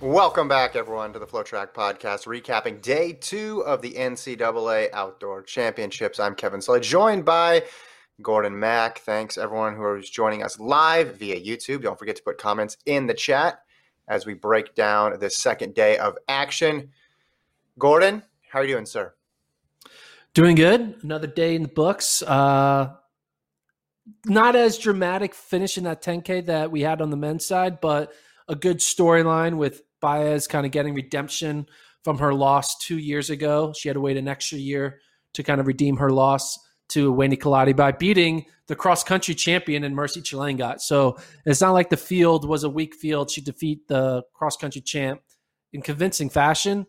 Welcome back, everyone, to the FloTrack Podcast, recapping day two of the NCAA Outdoor Championships. I'm Kevin Sully, joined by Gordon Mack. Thanks, everyone who is joining us live via YouTube. Don't forget to put comments in the chat as we break down the second day of action. Gordon, how are you doing, sir? Doing good. Another day in the books. Uh, not as dramatic finish in that 10K that we had on the men's side, but a good storyline with Baez kind of getting redemption from her loss two years ago. She had to wait an extra year to kind of redeem her loss to Weini Kelati by beating the cross country champion in Mercy Chelangat. So it's not like the field was a weak field. She defeat the cross country champ in convincing fashion.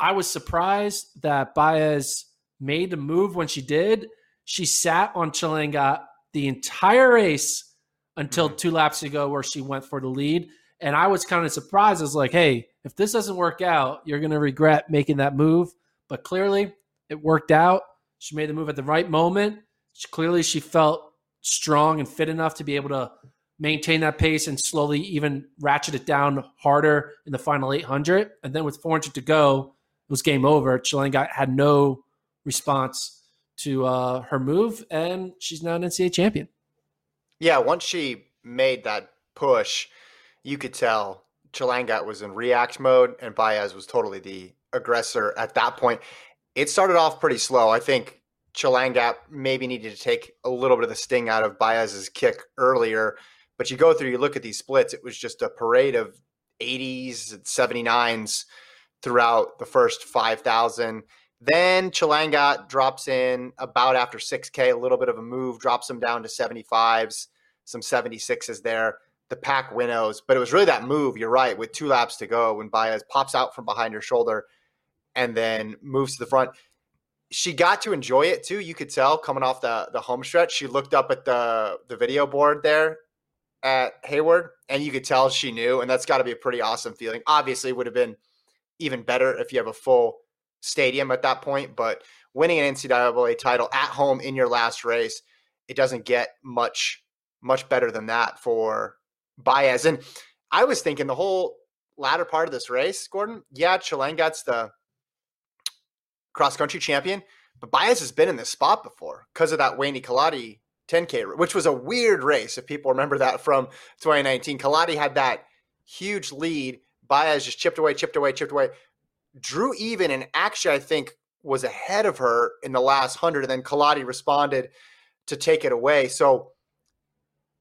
I was surprised that Baez made the move when she did. She sat on Chelangat the entire race until mm-hmm. two laps ago, where she went for the lead. And I was kind of surprised. I was like, hey, if this doesn't work out, you're going to regret making that move. But clearly, it worked out. She made the move at the right moment. She, clearly, she felt strong and fit enough to be able to maintain that pace and slowly even ratchet it down harder in the final 800. And then with 400 to go, it was game over. Chelangat had no response to uh, her move, and she's now an NCAA champion. Yeah, once she made that push, you could tell Chelangat was in react mode and Baez was totally the aggressor at that point. It started off pretty slow. I think Chelangat maybe needed to take a little bit of the sting out of Baez's kick earlier. But you go through, you look at these splits, it was just a parade of 80s and 79s throughout the first 5,000. Then Chelangat drops in about after 6K, a little bit of a move, drops him down to 75s, some 76s there the pack winnows. But it was really that move, you're right, with two laps to go when Baez pops out from behind her shoulder and then moves to the front. She got to enjoy it too. You could tell coming off the the home stretch. She looked up at the the video board there at Hayward, and you could tell she knew, and that's got to be a pretty awesome feeling. Obviously, would have been even better if you have a full stadium at that point, but winning an NCAA title at home in your last race, it doesn't get much much better than that for Baez. And I was thinking the whole latter part of this race, Gordon, yeah, Chelangat's the cross country champion, but Baez has been in this spot before because of that Weini Kelati 10K, which was a weird race. If people remember that from 2019, Kelati had that huge lead. Baez just chipped away, chipped away, chipped away. Drew even, and actually, I think was ahead of her in the last hundred, and then Kelati responded to take it away. So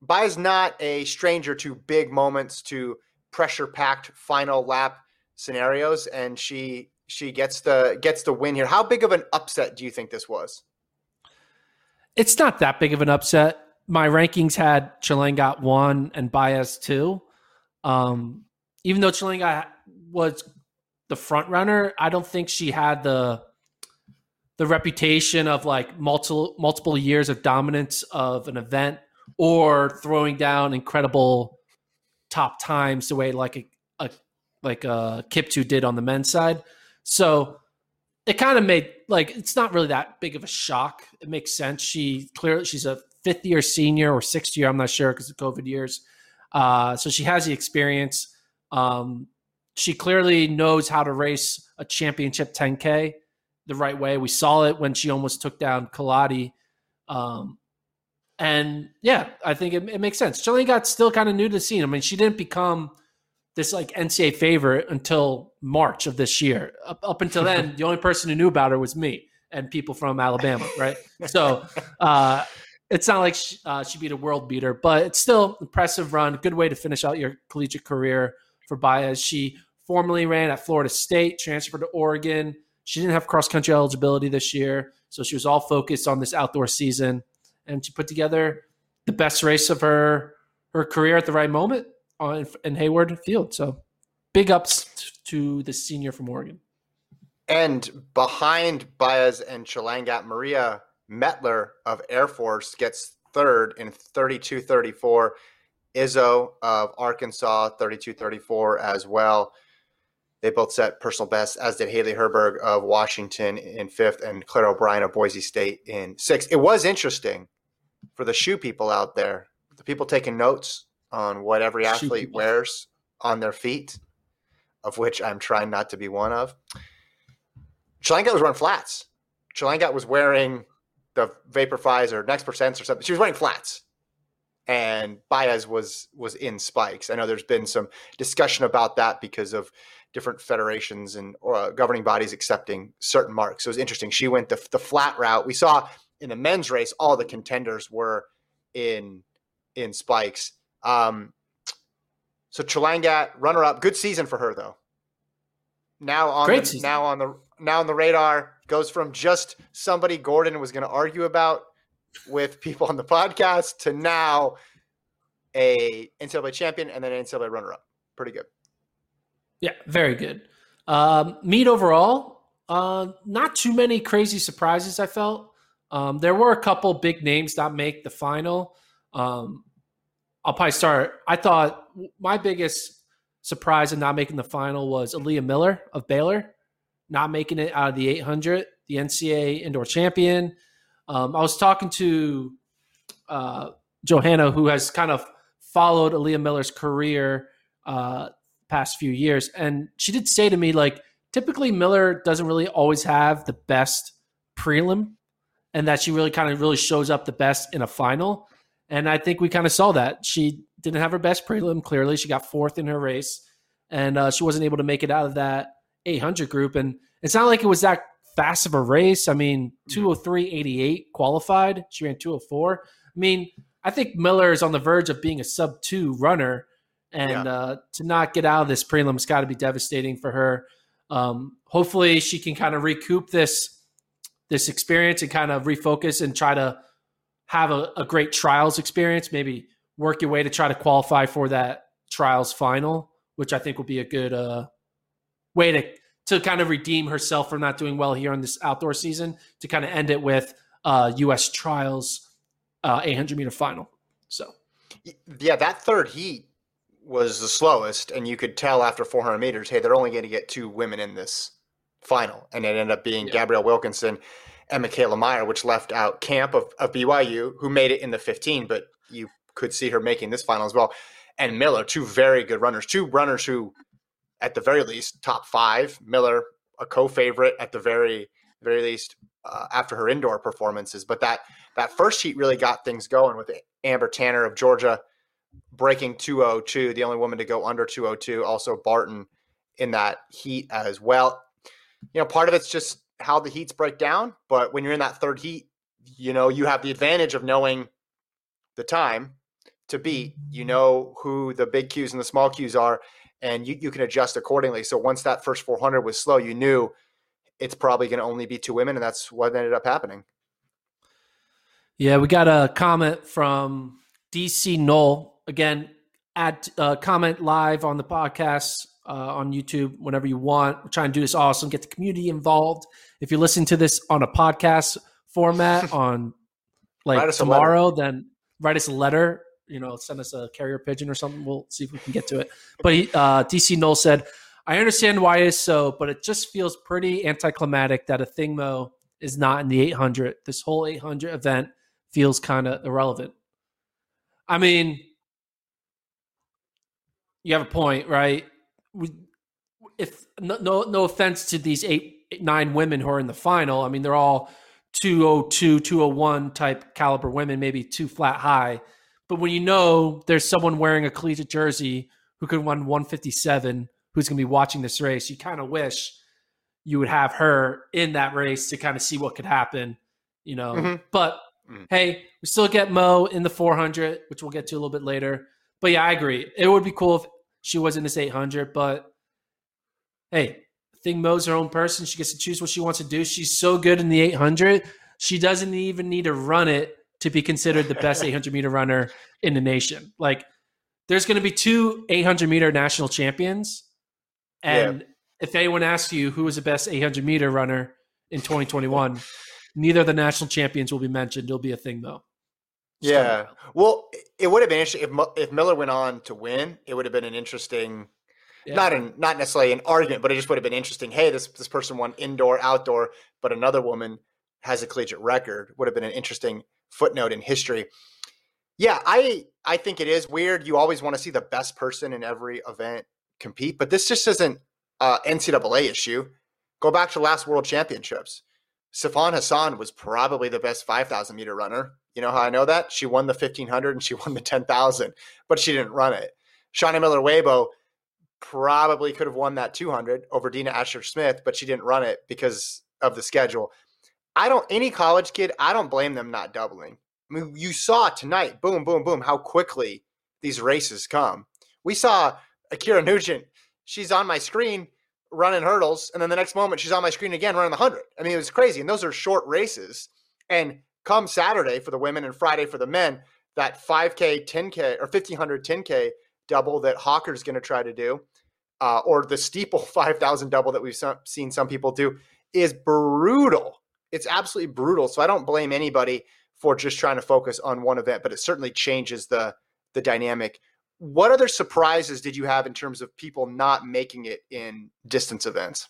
Baez not a stranger to big moments, to pressure packed final lap scenarios, and she she gets the gets the win here. How big of an upset do you think this was? It's not that big of an upset. My rankings had got one and Baez two. Um, even though got was the front runner, I don't think she had the the reputation of like multiple multiple years of dominance of an event or throwing down incredible top times the way like a, a like uh Kiptoo did on the men's side. So it kind of made like it's not really that big of a shock. It makes sense. She clearly she's a fifth year senior or sixth year. I'm not sure because of COVID years. Uh, so she has the experience. Um, she clearly knows how to race a championship 10K the right way. We saw it when she almost took down Kelati. Um, and yeah, I think it, it makes sense. Chelangat still kind of new to the scene. I mean, she didn't become this like NCAA favorite until March of this year. Up, up until then, the only person who knew about her was me and people from Alabama, right? So uh, it's not like she, uh, she beat a world beater, but it's still impressive run. Good way to finish out your collegiate career for Baez. She formerly ran at Florida State, transferred to Oregon. She didn't have cross country eligibility this year, so she was all focused on this outdoor season, and she put together the best race of her her career at the right moment on in Hayward Field. So big ups to the senior from Oregon. And behind Baez and Chelangat, Maria Mettler of Air Force gets third in 32 34. Izzo of Arkansas, 32 34 as well. They both set personal bests, as did Haley Herberg of Washington in fifth and Claire O'Brien of Boise State in sixth. It was interesting for the shoe people out there, the people taking notes on what every athlete wears on their feet, of which I'm trying not to be one of. Chelangat was wearing flats. Chelangat was wearing the Vaporflies or Next Percents or something. She was wearing flats. And Baez was was in spikes. I know there's been some discussion about that because of different federations and uh, governing bodies accepting certain marks. So it was interesting. She went the, the flat route. We saw in the men's race, all the contenders were in in spikes. Um, so Chelangat, runner up, good season for her though. Now on Great the, season. now on the now on the radar goes from just somebody Gordon was going to argue about with people on the podcast to now a NCAA champion and then an NCAA runner up. Pretty good. Yeah, very good. Um, meet overall, uh, not too many crazy surprises. I felt um, there were a couple big names that make the final. Um, I'll probably start. I thought my biggest surprise in not making the final was Aaliyah Miller of Baylor, not making it out of the 800, the NCAA indoor champion. Um, I was talking to uh, Johanna, who has kind of followed Aaliyah Miller's career uh, past few years. And she did say to me, like, typically Miller doesn't really always have the best prelim, and that she really kind of really shows up the best in a final. And I think we kind of saw that. She didn't have her best prelim, clearly. She got fourth in her race, and uh, she wasn't able to make it out of that 800 group. And it's not like it was that fast of a race. I mean, 203.88 qualified. She ran 204. I mean, I think Miller is on the verge of being a sub two runner and yeah. uh, to not get out of this prelim has got to be devastating for her. Um, hopefully, she can kind of recoup this this experience and kind of refocus and try to have a, a great trials experience. Maybe work your way to try to qualify for that trials final, which I think will be a good uh, way to to kind of redeem herself for not doing well here in this outdoor season. To kind of end it with uh, U.S. trials uh, 800 meter final. So, yeah, that third heat was the slowest, and you could tell after 400 meters, hey, they're only going to get two women in this final, and it ended up being yeah. Gabrielle Wilkinson and Michaela Meyer, which left out Camp of, of BYU, who made it in the 15, but you could see her making this final as well, and Miller, two very good runners, two runners who, at the very least, top five. Miller, a co-favorite at the very very least uh, after her indoor performances, but that that first heat really got things going with Amber Tanner of Georgia breaking 202, the only woman to go under 202. Also, Barton in that heat as well. You know, part of it's just how the heats break down, but when you're in that third heat, you know, you have the advantage of knowing the time to beat. You know who the big cues and the small cues are, and you, you can adjust accordingly. So once that first 400 was slow, you knew it's probably going to only be two women, and that's what ended up happening. Yeah, we got a comment from DC Knoll again, add uh, comment live on the podcast uh, on YouTube whenever you want. We're trying to do this awesome, get the community involved. If you're listening to this on a podcast format on like tomorrow, then write us a letter. You know, send us a carrier pigeon or something. We'll see if we can get to it. But he, uh, DC Null said, I understand why it's so, but it just feels pretty anticlimactic that Athing Mu is not in the 800. This whole 800 event feels kind of irrelevant. I mean, you have a point, right? If no, no, no offense to these eight, nine women who are in the final. I mean, they're all 202, 201 type caliber women, maybe two flat high. But when you know there's someone wearing a collegiate jersey who could run 157 who's going to be watching this race, you kind of wish you would have her in that race to kind of see what could happen, you know. Mm-hmm. But mm-hmm. hey, we still get Mo in the 400, which we'll get to a little bit later. But yeah, I agree. It would be cool if she was in this 800, but hey, I think Mo's her own person. She gets to choose what she wants to do. She's so good in the 800. She doesn't even need to run it to be considered the best 800 meter runner in the nation. Like, there's going to be two 800 meter national champions. And yeah. if anyone asks you who was the best 800 meter runner in 2021, neither of the national champions will be mentioned. It'll be a thing, though. Yeah. Well, it would have been interesting if if Miller went on to win. It would have been an interesting, yeah. not an not necessarily an argument, but it just would have been interesting. Hey, this this person won indoor, outdoor, but another woman has a collegiate record. Would have been an interesting footnote in history. Yeah, I I think it is weird. You always want to see the best person in every event compete, but this just isn't a NCAA issue. Go back to last World Championships. Sifan Hassan was probably the best 5,000 meter runner. You know how I know that? She won the 1500 and she won the 10,000, but she didn't run it. Shaunae Miller Uibo probably could have won that 200 over Dina Asher Smith, but she didn't run it because of the schedule. I don't, any college kid, I don't blame them not doubling. I mean, you saw tonight, boom, boom, boom, how quickly these races come. We saw Ackera Nugent, she's on my screen running hurdles, and then the next moment she's on my screen again running the 100. I mean, it was crazy. And those are short races. And come Saturday for the women and Friday for the men, that 5K, 10K, or 1500 10K double that Hocker's going to try to do, uh, or the steeple 5,000 double that we've seen some people do, is brutal. It's absolutely brutal. So I don't blame anybody for just trying to focus on one event, but it certainly changes the the dynamic. What other surprises did you have in terms of people not making it in distance events?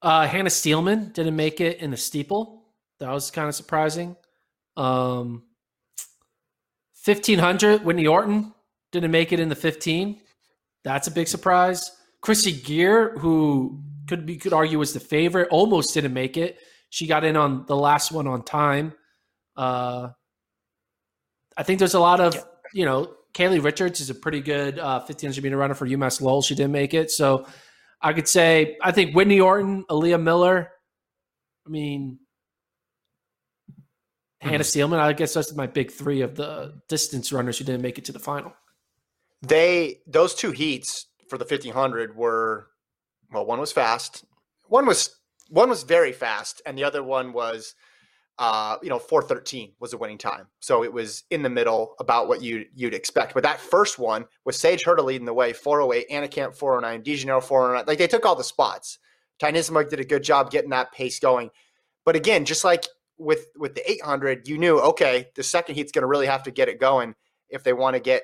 Uh, Hannah Steelman didn't make it in the steeple. That was kind of surprising. Um, 1500, Whitney Orton didn't make it in the 15. That's a big surprise. Krissy Gear, who could be could argue was the favorite, almost didn't make it. She got in on the last one on time. Uh, I think there's a lot of you know Kaylee Richards is a pretty good uh, 1500 meter runner for UMass Lowell. She didn't make it, so I could say I think Whitney Orton, Aaliyah Miller. I mean, Hannah Steelman. I guess that's my big three of the distance runners who didn't make it to the final. They those two heats for the fifteen hundred were well, one was fast, one was one was very fast, and the other one was uh, you know, 413 was a winning time. So it was in the middle about what you you'd expect. But that first one was Sage Hurta leading the way, 408, Anna Camp 409, DeJaneiro 409. Like they took all the spots. Tynismark did a good job getting that pace going. But again, just like with with the 800, you knew okay, the second heat's going to really have to get it going if they want to get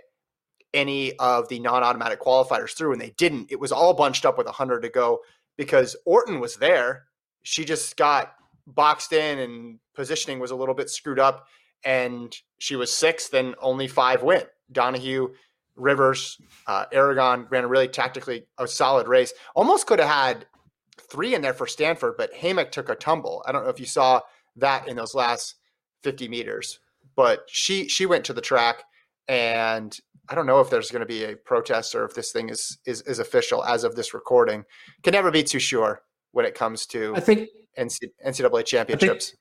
any of the non-automatic qualifiers through, and they didn't. It was all bunched up with 100 to go because Orton was there. She just got boxed in, and positioning was a little bit screwed up, and she was sixth, and only five went. Donaghu, Rivers, uh, Aragon ran a really tactically a solid race. Almost could have had three in there for Stanford, but Heymach took a tumble. I don't know if you saw that in those last 50 meters. But she she went to the track and I don't know if there's going to be a protest or if this thing is is is official as of this recording. Can never be too sure when it comes to I think NCAA championships.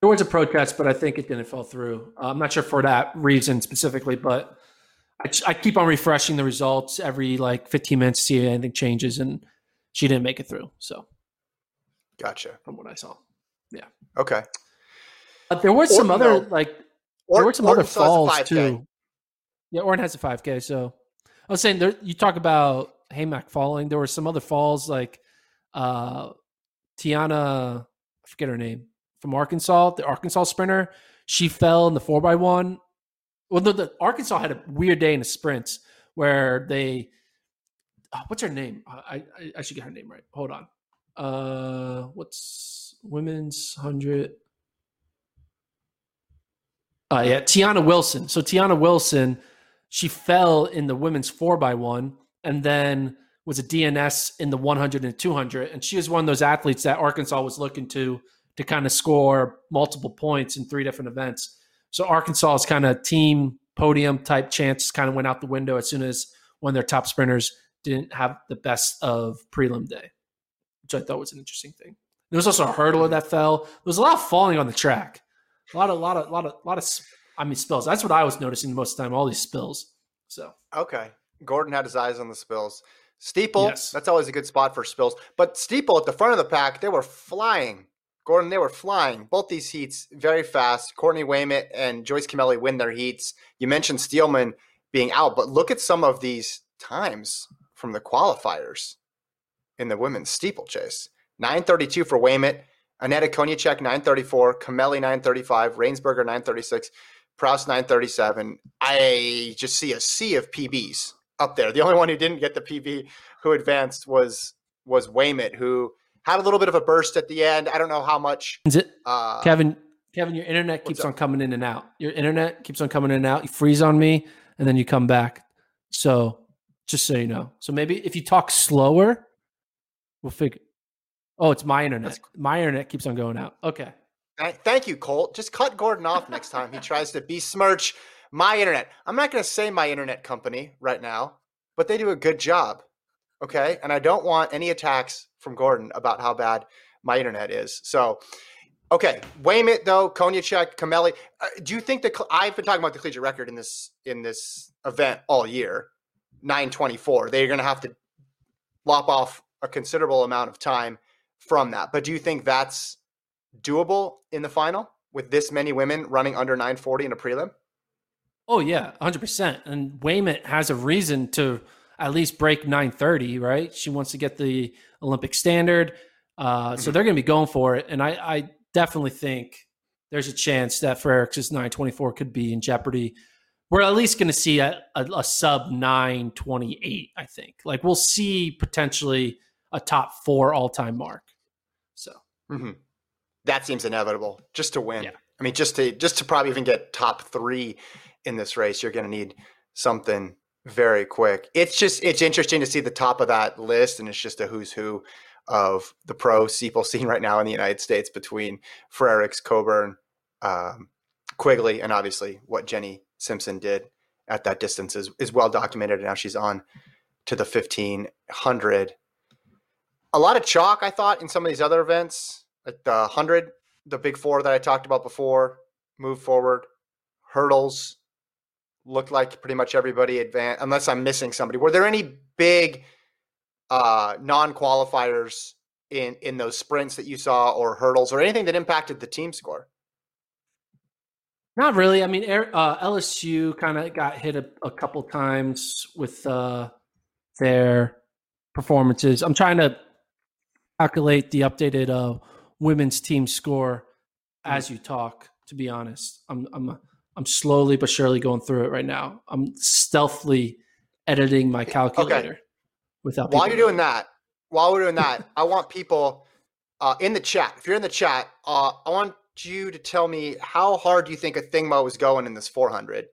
There was a protest, but I think it didn't fall through. Uh, I'm not sure for that reason specifically, but I, I keep on refreshing the results every like 15 minutes to see if anything changes, and she didn't make it through. So, gotcha. From what I saw. Yeah. Okay. But there was some other like there were some other falls too. Yeah, Orton has a 5K. So I was saying there, you talk about Heymach falling. There were some other falls like uh, Tiana, I forget her name from Arkansas, the Arkansas sprinter. She fell in the four by one. Well, the, the Arkansas had a weird day in the sprints where they. Oh, what's her name? I, I I should get her name right. Hold on. Uh, what's women's hundred? Uh, yeah, Tiana Wilson. So Tiana Wilson, she fell in the women's four by one, and then was a DNS in the 100 and 200. And she was one of those athletes that Arkansas was looking to to kind of score multiple points in three different events. So Arkansas's kind of team podium type chance kind of went out the window as soon as one of their top sprinters didn't have the best of prelim day, which I thought was an interesting thing. There was also a hurdler that fell. There was a lot of falling on the track. A lot of, lot of, lot of, lot of. I mean, spills. That's what I was noticing most of the time. All these spills. So okay, Gordon had his eyes on the spills. Steeple, Yes. that's always a good spot for spills. But Steeple at the front of the pack, they were flying. Gordon, they were flying. Both these heats very fast. Courtney Wayment and Joyce Kimeli win their heats. You mentioned Steelman being out, but look at some of these times from the qualifiers in the women's steeplechase. 932 for Wayment, Aneta Konieczek 934, Kimeli 935, Rainsberger 936, Proust 937. I just see a sea of PBs up there. The only one who didn't get the PB who advanced was was Wayment, who had a little bit of a burst at the end. I don't know how much. is it Uh, Kevin? Kevin, your internet keeps on coming in and out. Your internet keeps on coming in and out. You freeze on me, and then you come back. So just so you know. So maybe if you talk slower, we'll figure. Oh, it's my internet. That's- My internet keeps on going out. Okay. Thank you, Colt. Just cut Gordon off next time he tries to besmirch my internet. I'm not going to say my internet company right now, but they do a good job. Okay. And I don't want any attacks from Gordon about how bad my internet is. So, okay. Wayment, though, Konieczek, Kimeli. Uh, do you think that I've been talking about the collegiate record in this in this event all year? 924. They're going to have to lop off a considerable amount of time from that. But do you think that's doable in the final with this many women running under 940 in a prelim? Oh yeah, hundred percent. And Wayment has a reason to at least break nine thirty, right? She wants to get the Olympic standard, uh, so they're going to be going for it. And I, I definitely think there's a chance that twenty four could be in jeopardy. We're at least going to see a, a, a sub nine twenty eight. I think. Like we'll see potentially a top four all time mark. So Mm-hmm. That seems inevitable just to win. Yeah. I mean, just to just to probably even get top three in this race, you're going to need something very quick. It's just it's interesting to see the top of that list, and it's just a who's who of the pro steeple scene right now in the United States between Frerichs, Coburn, um, Quigley, and obviously what Jenny Simpson did at that distance is, is well documented. And now she's on to the 1500. A lot of chalk, I thought, in some of these other events. Like the 100, the big four that I talked about before, move forward. Hurdles looked like pretty much everybody advanced, unless I'm missing somebody. Were there any big uh, non qualifiers in, in those sprints that you saw, or hurdles, or anything that impacted the team score? Not really. I mean, uh, LSU kind of got hit a, a couple times with uh, their performances. I'm trying to calculate the updated uh, women's team score as you talk. To be honest, I'm I'm I'm slowly but surely going through it right now. I'm stealthily editing my calculator without. while you're doing that, while we're doing that, I want people uh, in the chat. If you're in the chat, uh, I want you to tell me how hard do you think Athing Mu is going in this 400?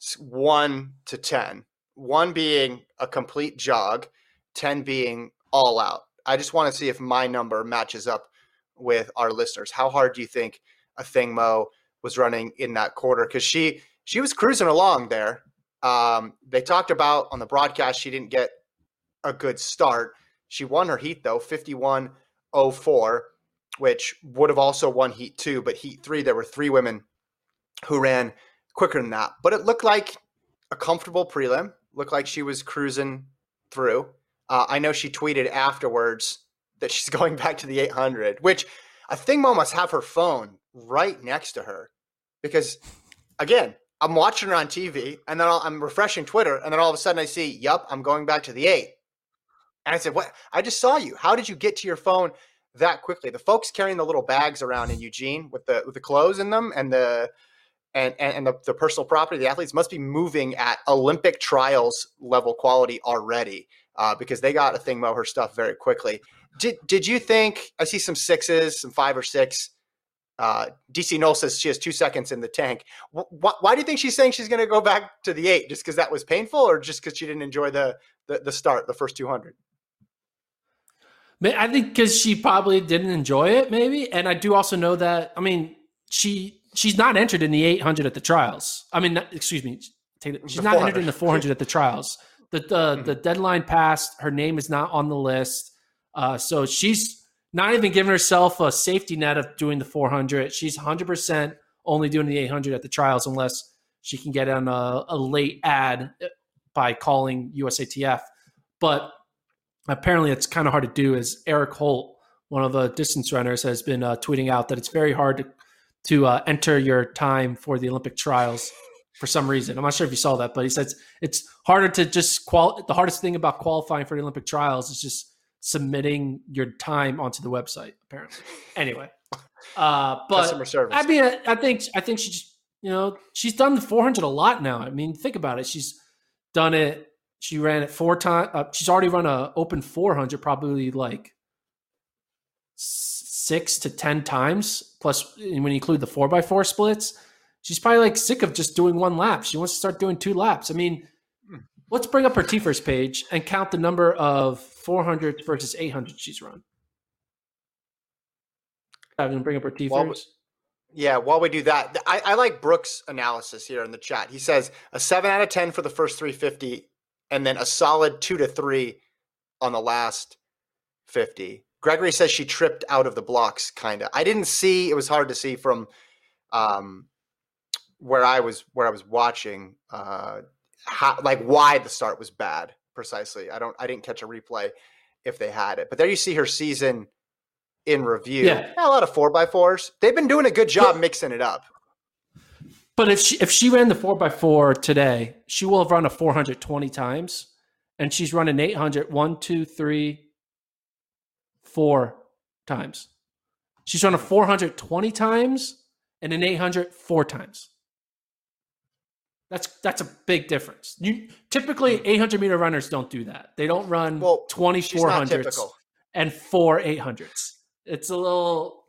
S- One to ten. One being a complete jog, ten being all out. I just want to see if my number matches up with our listeners. How hard do you think Athing Mu was running in that quarter? Because she she was cruising along there. Um, they talked about on the broadcast she didn't get a good start. She won her heat though, 51.04, which would have also won heat two, but heat three, there were three women who ran quicker than that. But it looked like a comfortable prelim, looked like she was cruising through. Uh, I know she tweeted afterwards that she's going back to the 800, which I think Mo must have her phone right next to her because, again, I'm watching her on TV, and then I'll, I'm refreshing Twitter, and then all of a sudden I see, "Yup, I'm going back to the eight. And I said, "What? I just saw you. How did you get to your phone that quickly?" The folks carrying the little bags around in Eugene with the with the clothes in them and the and and, and the, the personal property, the athletes must be moving at Olympic trials level quality already uh, because they got a thing about her stuff very quickly. Did did you think I see some sixes, some five or six? Uh, DC Null says she has two seconds in the tank. Why, why do you think she's saying she's going to go back to the eight? Just because that was painful, or just because she didn't enjoy the, the the start, the first two hundred? I think because she probably didn't enjoy it, maybe. And I do also know that. I mean, she she's not entered in the 800 at the trials. I mean, excuse me, she's not entered in the 400 at the trials. The the, mm-hmm. the deadline passed. Her name is not on the list. Uh, so she's not even giving herself a safety net of doing the 400. She's 100% only doing the 800 at the trials unless she can get on a, a late ad by calling USATF. But apparently, it's kind of hard to do. As Eric Holt, one of the distance runners, has been uh, tweeting out that it's very hard to to uh, enter your time for the Olympic trials for some reason. I'm not sure if you saw that, but he says it's harder to just qual. The hardest thing about qualifying for the Olympic trials is just submitting your time onto the website. Apparently, anyway. Uh, but Customer service. I mean, I, I think I think she just you know she's done the 400 a lot now. I mean, think about it. She's done it. She ran it four times. Uh, she's already run a open 400 probably like six to ten times. Plus, when you include the four by four splits, she's probably like sick of just doing one lap. She wants to start doing two laps. I mean, let's bring up her TFRRS page and count the number of 400 versus 800 she's run. I'm gonna bring up her TFRRS. Yeah, while we do that, I, I like Brooks' analysis here in the chat. He says a seven out of ten for the first 350, and then a solid two to three on the last 50. Gregory says she tripped out of the blocks, kind of. I didn't see. It was hard to see from um, where I was where I was watching. Uh, how, like why the start was bad precisely. I don't. I didn't catch a replay if they had it. But there you see her season in review. Yeah, a lot of four by fours. They've been doing a good job but, mixing it up. But if she if she ran the four by four today, she will have run a 420 times, and she's running 800. One, two, three, four times. She's run a 420 times and an 800 four times. That's that's a big difference. You typically 800 meter runners don't do that. They don't run well, 2400s and four 800s. It's a little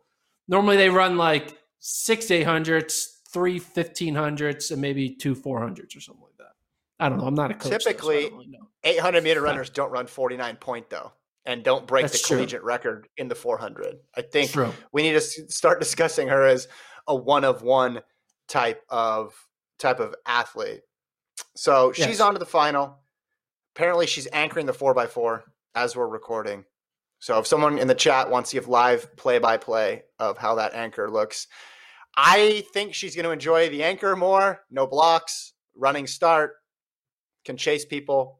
normally they run like six 800s, three 1500s and maybe two 400s or something like that. I don't know. I'm not a coach. Typically, so really 800 meter runners don't run 49 point though and don't break That's the true. collegiate record in the 400. I think true. we need to start discussing her as a one of one type of type of athlete. So yes. she's on to the final. Apparently, she's anchoring the four by four as we're recording. So if someone in the chat wants to give live play by play of how that anchor looks, I think she's going to enjoy the anchor more. No blocks, running start, can chase people.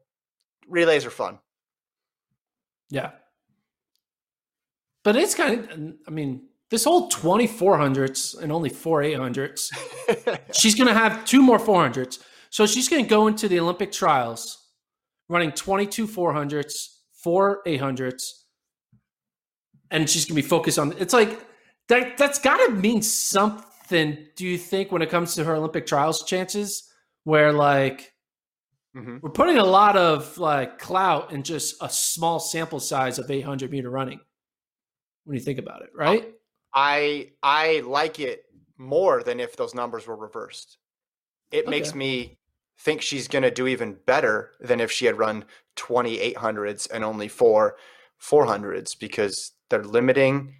Relays are fun. Yeah. But it's kind of, I mean, this whole 2400s and only four 800s, she's going to have two more 400s. So she's going to go into the Olympic trials running 22 400s, four 800s, and she's going to be focused on it's like that that's got to mean something do you think when it comes to her Olympic trials chances where like Mm-hmm. We're putting a lot of like clout in just a small sample size of 800 meter running. When you think about it, right? I I like it more than if those numbers were reversed. It okay. makes me think she's going to do even better than if she had run 2800s and only four 400s because they're limiting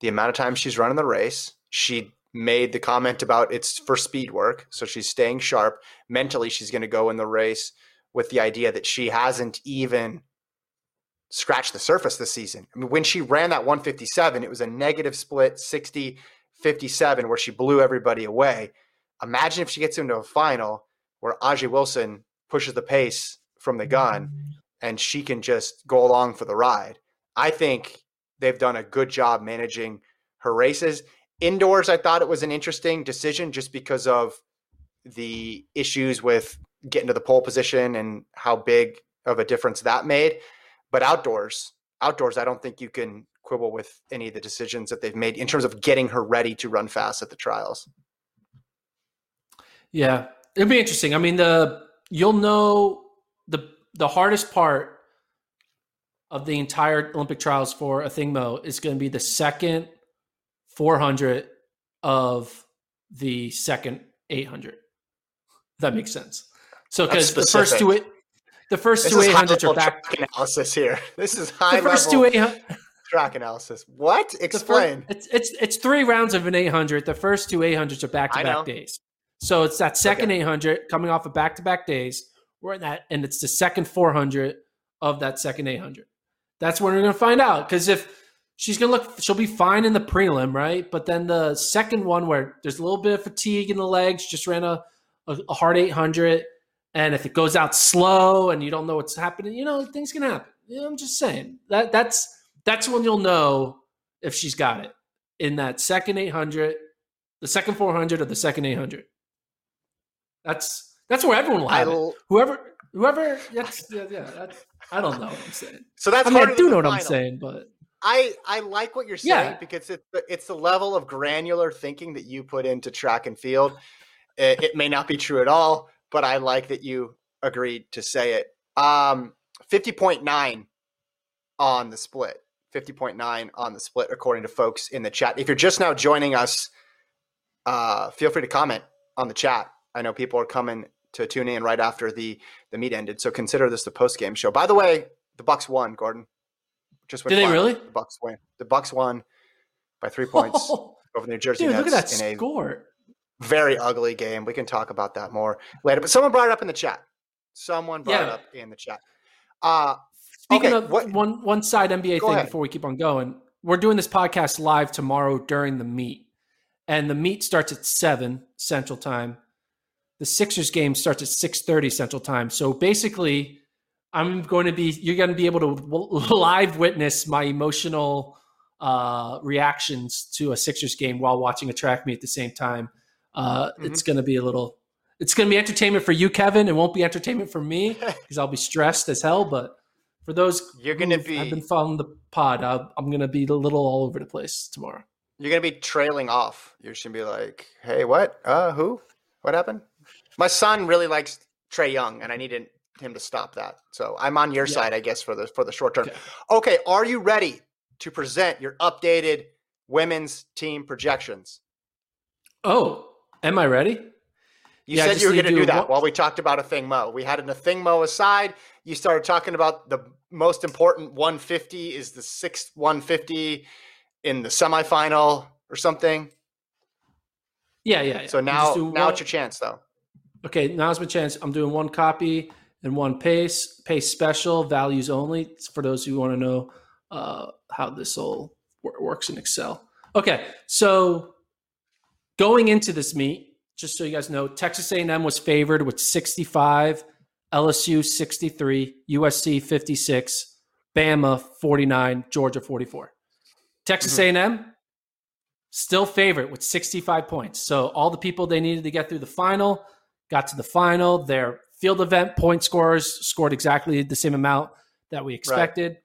the amount of time she's running the race. She made the comment about it's for speed work. So she's staying sharp. Mentally, she's going to go in the race with the idea that she hasn't even scratched the surface this season. I mean, when she ran that 157, it was a negative split 60 57 where she blew everybody away. Imagine if she gets into a final where Ajeé Wilson pushes the pace from the gun mm-hmm. and she can just go along for the ride. I think they've done a good job managing her races. Indoors, I thought it was an interesting decision just because of the issues with getting to the pole position and how big of a difference that made. But outdoors, outdoors, I don't think you can quibble with any of the decisions that they've made in terms of getting her ready to run fast at the trials. Yeah, it'll be interesting. I mean, the you'll know the the hardest part of the entire Olympic trials for Athing is going to be the second 400 of the second 800. That makes sense. So because the first two the first this two 800s are back analysis here. This is high the first level two 800 track analysis. What? Explain. First, it's, it's it's three rounds of an 800. The first two 800s are back to back days. So it's that second okay. 800 coming off of back to back days. We're in that, and it's the second 400 of that second 800. That's when we're going to find out. Because if she's going to look, she'll be fine in the prelim, right? But then the second one where there's a little bit of fatigue in the legs, just ran a, a, a hard 800. And if it goes out slow and you don't know what's happening, you know, things can happen. You know, I'm just saying that that's that's when you'll know if she's got it in that second 800, the second 400 or the second 800. That's that's where everyone will have it. Whoever whoever that's yeah, yeah that's I don't know what I'm saying. So that's I mean I do know what I'm saying, but I I like what you're saying yeah. because it's the, it's the level of granular thinking that you put into track and field. It, it, may not be true at all, but I like that you agreed to say it. Um, fifty point nine on the split. 50.9 on the split, according to folks in the chat. If you're just now joining us, uh, feel free to comment on the chat. I know people are coming to tune in right after the the meet ended, so consider this the post game show. By the way, the Bucks won. Gordon just went. Did they really? The Bucks win. The Bucks won by three points oh, over the New Jersey dude, Nets. Look at that score. Very ugly game. We can talk about that more later. But someone brought it up in the chat. Someone brought yeah. it up in the chat. Uh, Speaking okay, of what, one one side NBA thing ahead. before we keep on going, we're doing this podcast live tomorrow during the meet, and the meet starts at seven Central Time. The Sixers game starts at six thirty Central Time. So basically, I'm going to be you're going to be able to live witness my emotional uh, reactions to a Sixers game while watching a track meet at the same time. Uh, mm-hmm. It's going to be a little. It's going to be entertainment for you, Kevin. It won't be entertainment for me because I'll be stressed as hell. But for those you're going to be I've been following the pod, i am going to be a little all over the place tomorrow. You're going to be trailing off. You're going to be like, "Hey, what? Uh, who? What happened?" My son really likes Trae Young, and I needed him to stop that. So I'm on your yeah. side, I guess, for the for the short term. Okay. okay, are you ready to present your updated women's team projections? Oh, am I ready? You yeah, said you were going to do, that what? while we talked about Athing Mu. We had an Athing Mu aside you started talking about the most important 150 is the sixth 150 in the semifinal or something. Yeah, yeah. yeah. So now, now one, it's your chance, though. Okay, now's my chance. I'm doing one copy and one pace, pace special, values only. It's for those who want to know uh, how this all works in Excel. Okay, so going into this meet, just so you guys know, Texas A&M was favored with 65 LSU 63, USC 56, Bama 49, Georgia 44. Texas mm-hmm. A&M still favorite with 65 points. So all the people they needed to get through the final got to the final. Their field event point scorers scored exactly the same amount that we expected.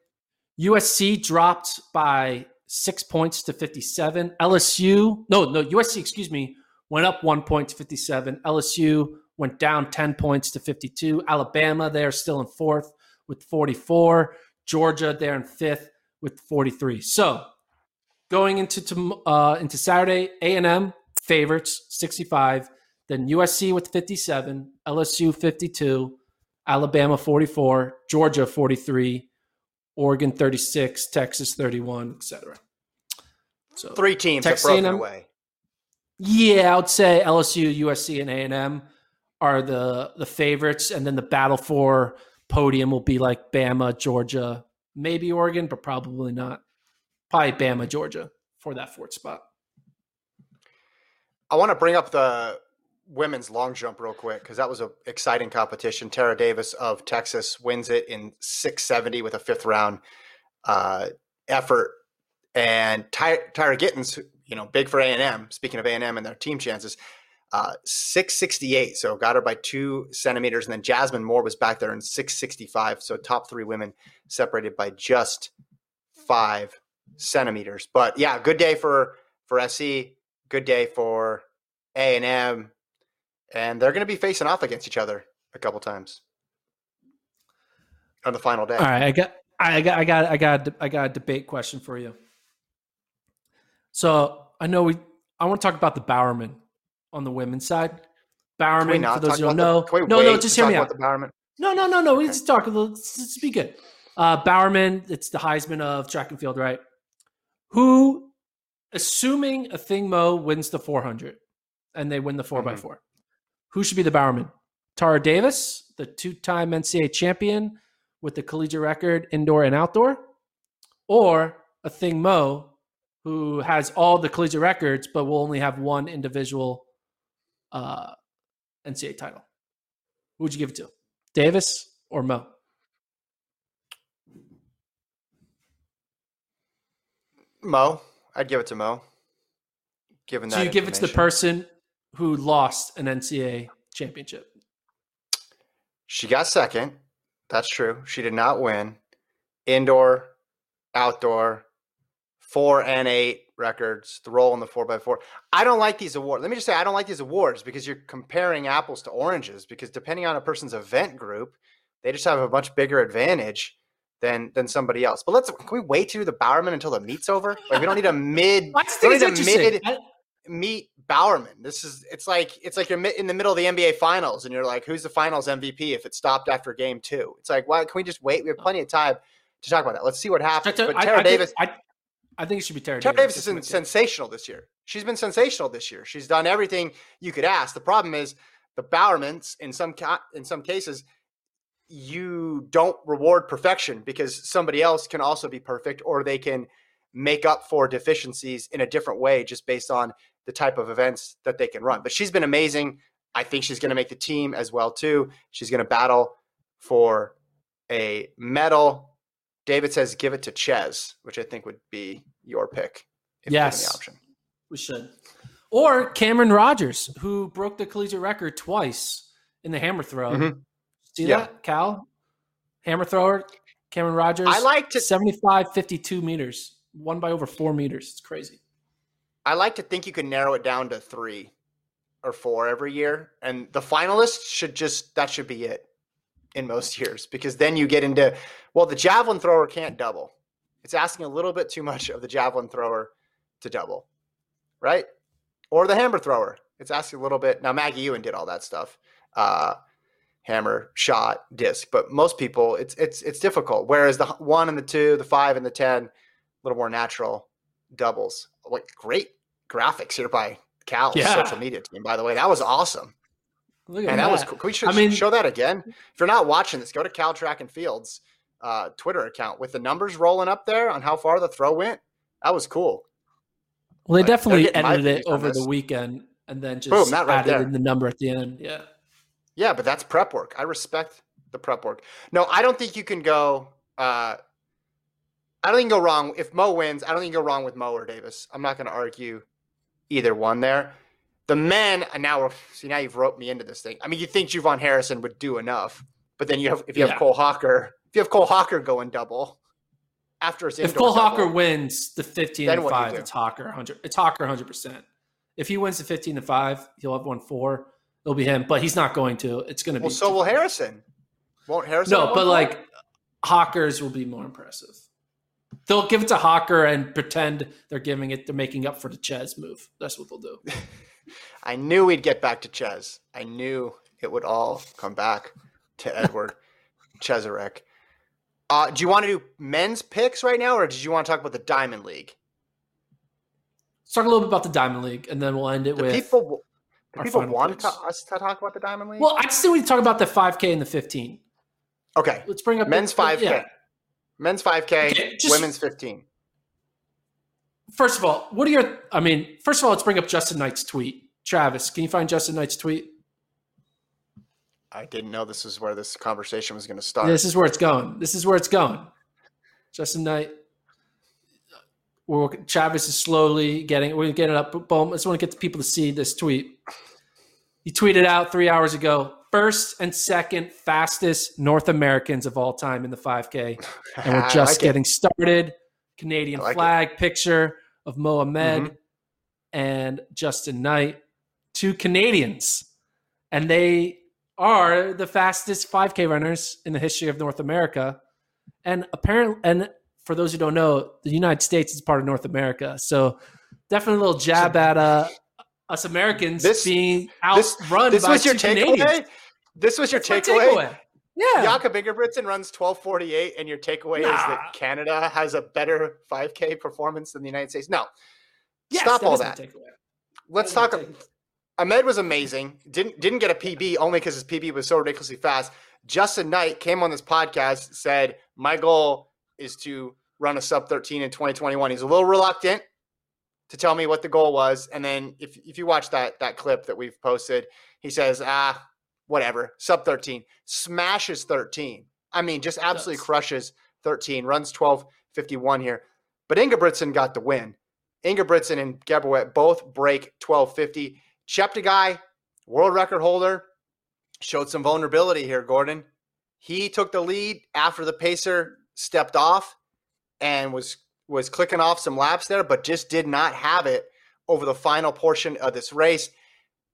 Right. USC dropped by 6 points to 57. LSU, no, no, USC, excuse me, went up 1 point to 57. LSU went down 10 points to 52. Alabama, they're still in fourth with 44. Georgia, they're in fifth with 43. So going into uh, into Saturday, A&M favorites 65, then USC with 57, LSU 52, Alabama 44, Georgia 43, Oregon 36, Texas 31, etc. So three teams Texas that broken A&M, away. Yeah, I would say LSU, USC, and A&M are the the favorites, and then the battle for podium will be like Bama, Georgia, maybe Oregon, but probably not. Probably Bama, Georgia for that fourth spot. I want to bring up the women's long jump real quick because that was an exciting competition. Tara Davis of Texas wins it in 670 with a fifth round uh, effort, and Ty- Tyra Gittens, you know, big for A and M. Speaking of A and their team chances, uh, 668. So got her by two centimeters. And then Jasmine Moore was back there in 665. So top three women separated by just five centimeters. But yeah, good day for for SC. Good day for A and M, and they're going to be facing off against each other a couple times on the final day. All right, I got, I got, I got, I got, I got a debate question for you. So I know we, I want to talk about the Bowerman on the women's side. Bowerman, for those who don't know, no, no, just hear me out. No, no, no, no. We just talk a little. Let's be good. Uh, Bowerman, it's the Heisman of track and field, right? Who, assuming Athing Mu wins the 400 and they win the 4 by mm-hmm. 4 who should be the Bowerman? Tara Davis, the two time NCAA champion with the collegiate record indoor and outdoor, or Athing Mu, who has all the collegiate records but will only have one individual uh, NCAA title? Who would you give it to? Davis or Mo? Mo, I'd give it to Mo. Given that, so you give it to the person who lost an NCAA championship. She got second. That's true. She did not win. Indoor, outdoor, four and eight records, the role in the four by four. I don't like these awards. Let me just say I don't like these awards because you're comparing apples to oranges. Because depending on a person's event group, they just have a much bigger advantage than than somebody else. But let's can we wait to the Bowerman until the meet's over? Like we don't need a mid. I think it's mid meet Bowerman. This is it's like it's like you're in the middle of the NBA finals and you're like, who's the finals MVP if it stopped after game two? It's like, why can we just wait? We have plenty of time to talk about that. Let's see what happens. But Tara I, I Davis, think, I, I, think it should be Tara. Tara Davis, Davis is sensational this year. She's been sensational this year. She's done everything you could ask. The problem is the Bowermans in some ca- in some cases you don't reward perfection because somebody else can also be perfect or they can make up for deficiencies in a different way just based on the type of events that they can run. But she's been amazing. I think she's going to make the team as well too. She's going to battle for a medal. David says give it to Ches, which I think would be your pick. If yes, the option. we should. Or Camryn Rogers, who broke the collegiate record twice in the hammer throw. Mm-hmm. See yeah. that, Cal? Hammer thrower, Camryn Rogers. I like to 75, 52 meters, one by over four meters. It's crazy. I like to think you can narrow it down to three or four every year, and the finalists should just that should be it in most years because then you get into well, the javelin thrower can't double. It's asking a little bit too much of the javelin thrower to double, right? Or the hammer thrower. It's asking a little bit. Now Maggie Ewen did all that stuff, uh, hammer, shot, disc, but most people it's it's it's difficult. Whereas the one and the two, the five and the ten, a little more natural doubles. Like great graphics here by Cal's yeah. social media team. By the way, that was awesome. Look at and that. that was cool. Can we show, I mean, show that again? If you're not watching this, go to Cal Track and Fields uh, Twitter account with the numbers rolling up there on how far the throw went. That was cool. Well, they like, definitely edited it over the weekend and then just Boom, right added there. in the number at the end. Yeah. Yeah, but that's prep work. I respect the prep work. No, I don't think you can go. Uh, I don't think you go wrong if Mo wins. I don't think you go wrong with Mo or Davis. I'm not going to argue either one there. The men, and now see now you've roped me into this thing. I mean, you think JuVaughn Harrison would do enough, but then you have if you yeah. have Cole Hocker, if you have Cole Hocker going double after his if Cole double, Hocker wins the 15 and five, it's Hocker 100. It's Hocker 100. percent If he wins the 15 to five, he'll have won four. It'll be him, but he's not going to. It's going to be. Well, so will Harrison. Won't Harrison? No, but like Hockers will be more impressive. They'll give it to Hocker and pretend they're giving it. They're making up for the Ches move. That's what they'll do. I knew we'd get back to Ches. I knew it would all come back to Edward Cheserek. Uh, do you want to do men's picks right now, or did you want to talk about the Diamond League? Let's talk a little bit about the Diamond League, and then we'll end it the with people. people want to, us to talk about the Diamond League? Well, I still want to talk about the 5K and the 15. Okay, let's bring up men's 5K. Yeah. Men's 5K, okay, just, women's 15. First of all, what are your, I mean, first of all, let's bring up Justin Knight's tweet. Travis, can you find Justin Knight's tweet? I didn't know this is where this conversation was going to start. This is where it's going. This is where it's going. Justin Knight. We're, Travis is slowly getting, we're getting it up. Boom. I just want to get the people to see this tweet. he tweeted out three hours ago first and second fastest North Americans of all time in the 5K. And we're just like getting it. started. Canadian like flag it. picture of Mohamed mm-hmm. and Justin Knight, two Canadians. And they are the fastest 5K runners in the history of North America. And apparently, and for those who don't know, the United States is part of North America. So definitely a little jab at uh, us Americans this, being outrun this, this by was your Canadians. Takeaway? This was your takeaway? takeaway? Yeah. Jakob Ingebrigtsen runs 1248, and your takeaway nah. is that Canada has a better 5K performance than the United States. No. Yes, Stop that all that. Let's talk. Ahmed was amazing. Didn't didn't get a PB only because his PB was so ridiculously fast. Justin Knight came on this podcast, said, My goal is to run a sub 13 in 2021. He's a little reluctant to tell me what the goal was. And then if, if you watch that that clip that we've posted, he says, ah, whatever, sub 13, smashes 13. I mean, just absolutely crushes 13, runs 1251 here. But Ingebrigtsen got the win. Ingebrigtsen and Gebrhiwet both break 1250. Cheptegei, world record holder, showed some vulnerability here, Gordon. He took the lead after the pacer stepped off and was was clicking off some laps there, but just did not have it over the final portion of this race.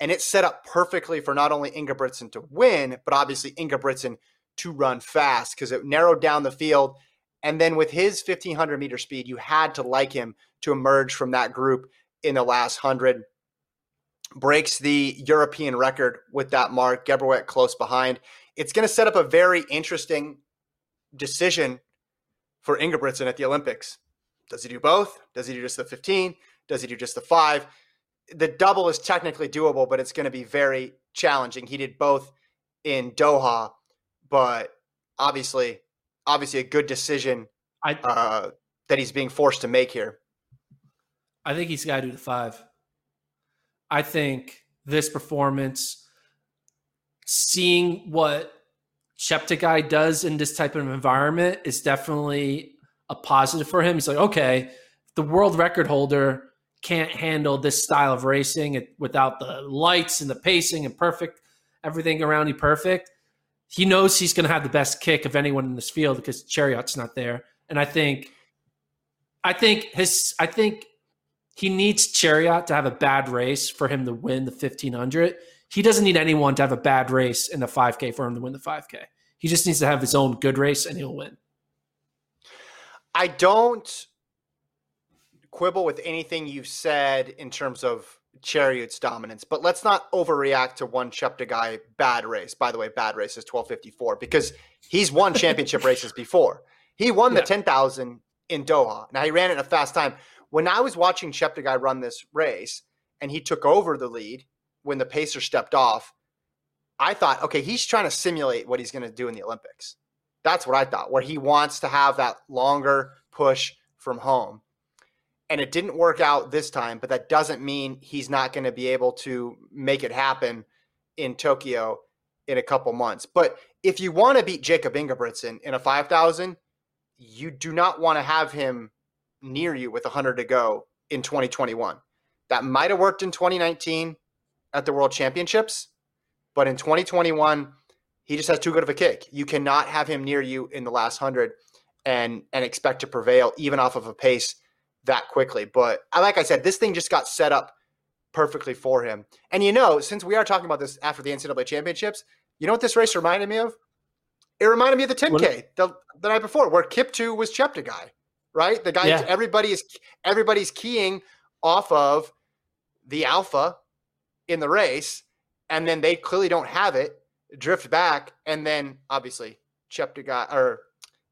And it set up perfectly for not only Ingebrigtsen to win, but obviously Ingebrigtsen to run fast because it narrowed down the field. And then with his 1500 meter speed, you had to like him to emerge from that group in the last 100. Breaks the European record with that mark. Gebrhiwet close behind. It's going to set up a very interesting decision for Ingebrigtsen at the Olympics. Does he do both? Does he do just the 15? Does he do just the five? The double is technically doable, but it's going to be very challenging. He did both in Doha, but obviously, obviously a good decision I, uh, that he's being forced to make here. I think he's got to do the five. I think this performance, seeing what Cheptegei does in this type of environment is definitely a positive for him. He's like, okay, the world record holder can't handle this style of racing without the lights and the pacing and perfect everything around you perfect. He knows he's going to have the best kick of anyone in this field because Cheruiyot's not there. And I think, I think his, I think he needs Cheruiyot to have a bad race for him to win the 1500 he doesn't need anyone to have a bad race in the 5K for him to win the 5K. He just needs to have his own good race and he'll win. I don't quibble with anything you've said in terms of Cheruiyot's dominance, but let's not overreact to one Cheptegei bad race. By the way, bad race is 1254 because he's won championship races before. He won the yeah. 10,000 in Doha. Now he ran it in a fast time. When I was watching Cheptegei run this race and he took over the lead, when the pacer stepped off, I thought, okay, he's trying to simulate what he's going to do in the Olympics. That's what I thought, where he wants to have that longer push from home. And it didn't work out this time, but that doesn't mean he's not going to be able to make it happen in Tokyo in a couple months. But if you want to beat Jakob Ingebrigtsen in a 5,000, you do not want to have him near you with 100 to go in 2021. That might have worked in 2019 at the World Championships, but in 2021, he just has too good of a kick. You cannot have him near you in the last hundred and and expect to prevail even off of a pace that quickly. But like I said, this thing just got set up perfectly for him. And you know, since we are talking about this after the NCAA championships, you know what this race reminded me of? It reminded me of the 10K the, the night before, where Kiptoo was Cheptegei, right? The guy yeah. everybody is everybody's keying off of the alpha in the race, and then they clearly don't have it, drift back, and then obviously Cheptegei or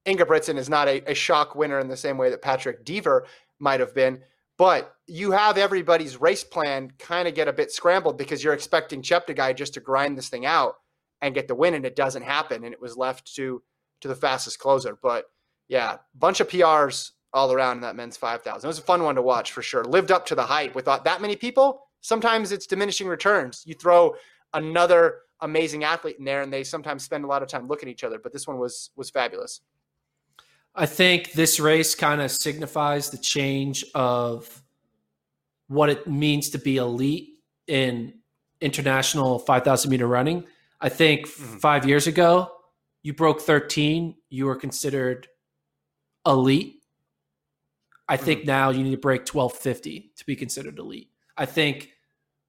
Ingebrigtsen is not a, a shock winner in the same way that Patrick Dever might have been. But you have everybody's race plan kind of get a bit scrambled because you're expecting Cheptegei just to grind this thing out and get the win, and it doesn't happen, and it was left to to the fastest closer. But yeah, bunch of PRs all around in that men's 5,000. It was a fun one to watch for sure. Lived up to the hype with uh, that many people sometimes it's diminishing returns. You throw another amazing athlete in there and they sometimes spend a lot of time looking at each other, but this one was was fabulous. I think this race kind of signifies the change of what it means to be elite in international 5,000 meter running. I think Mm-hmm. five years ago, you broke 13, you were considered elite. I Mm-hmm. think now you need to break 1250 to be considered elite. I think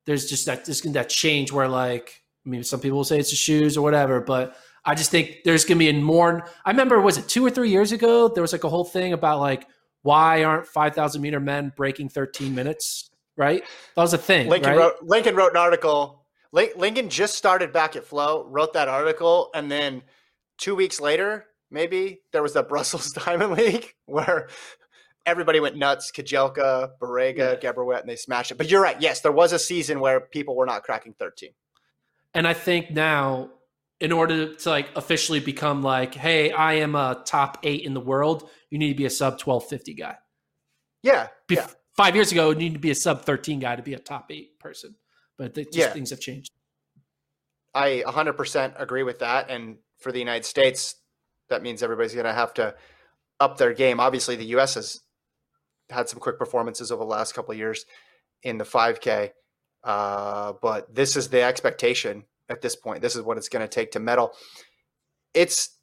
there's just that gonna that change where like I mean some people will say it's the shoes or whatever, but I just think there's gonna be a more I remember was it two or three years ago there was like a whole thing about like why aren't 5,000 meter men breaking 13 minutes? Right? That was a thing. Lincoln right? wrote Lincoln wrote an article. Lincoln just started back at Flow, wrote that article, and then two weeks later, maybe there was the Brussels Diamond League where everybody went nuts. Kejelcha, Barega, Gebrhiwet, and they smashed it. But you're right. Yes, there was a season where people were not cracking 13. And I think now, in order to like officially become like, hey, I am a top eight in the world, you need to be a sub twelve fifty guy. Yeah, Bef- yeah. Five years ago, you need to be a sub thirteen guy to be a top eight person. But the, just Yeah. things have changed. I 100% agree with that. And for the United States, that means everybody's going to have to up their game. Obviously, the U.S. has had some quick performances over the last couple of years in the 5K, uh, but this is the expectation at this point. This is what it's going to take to medal. It's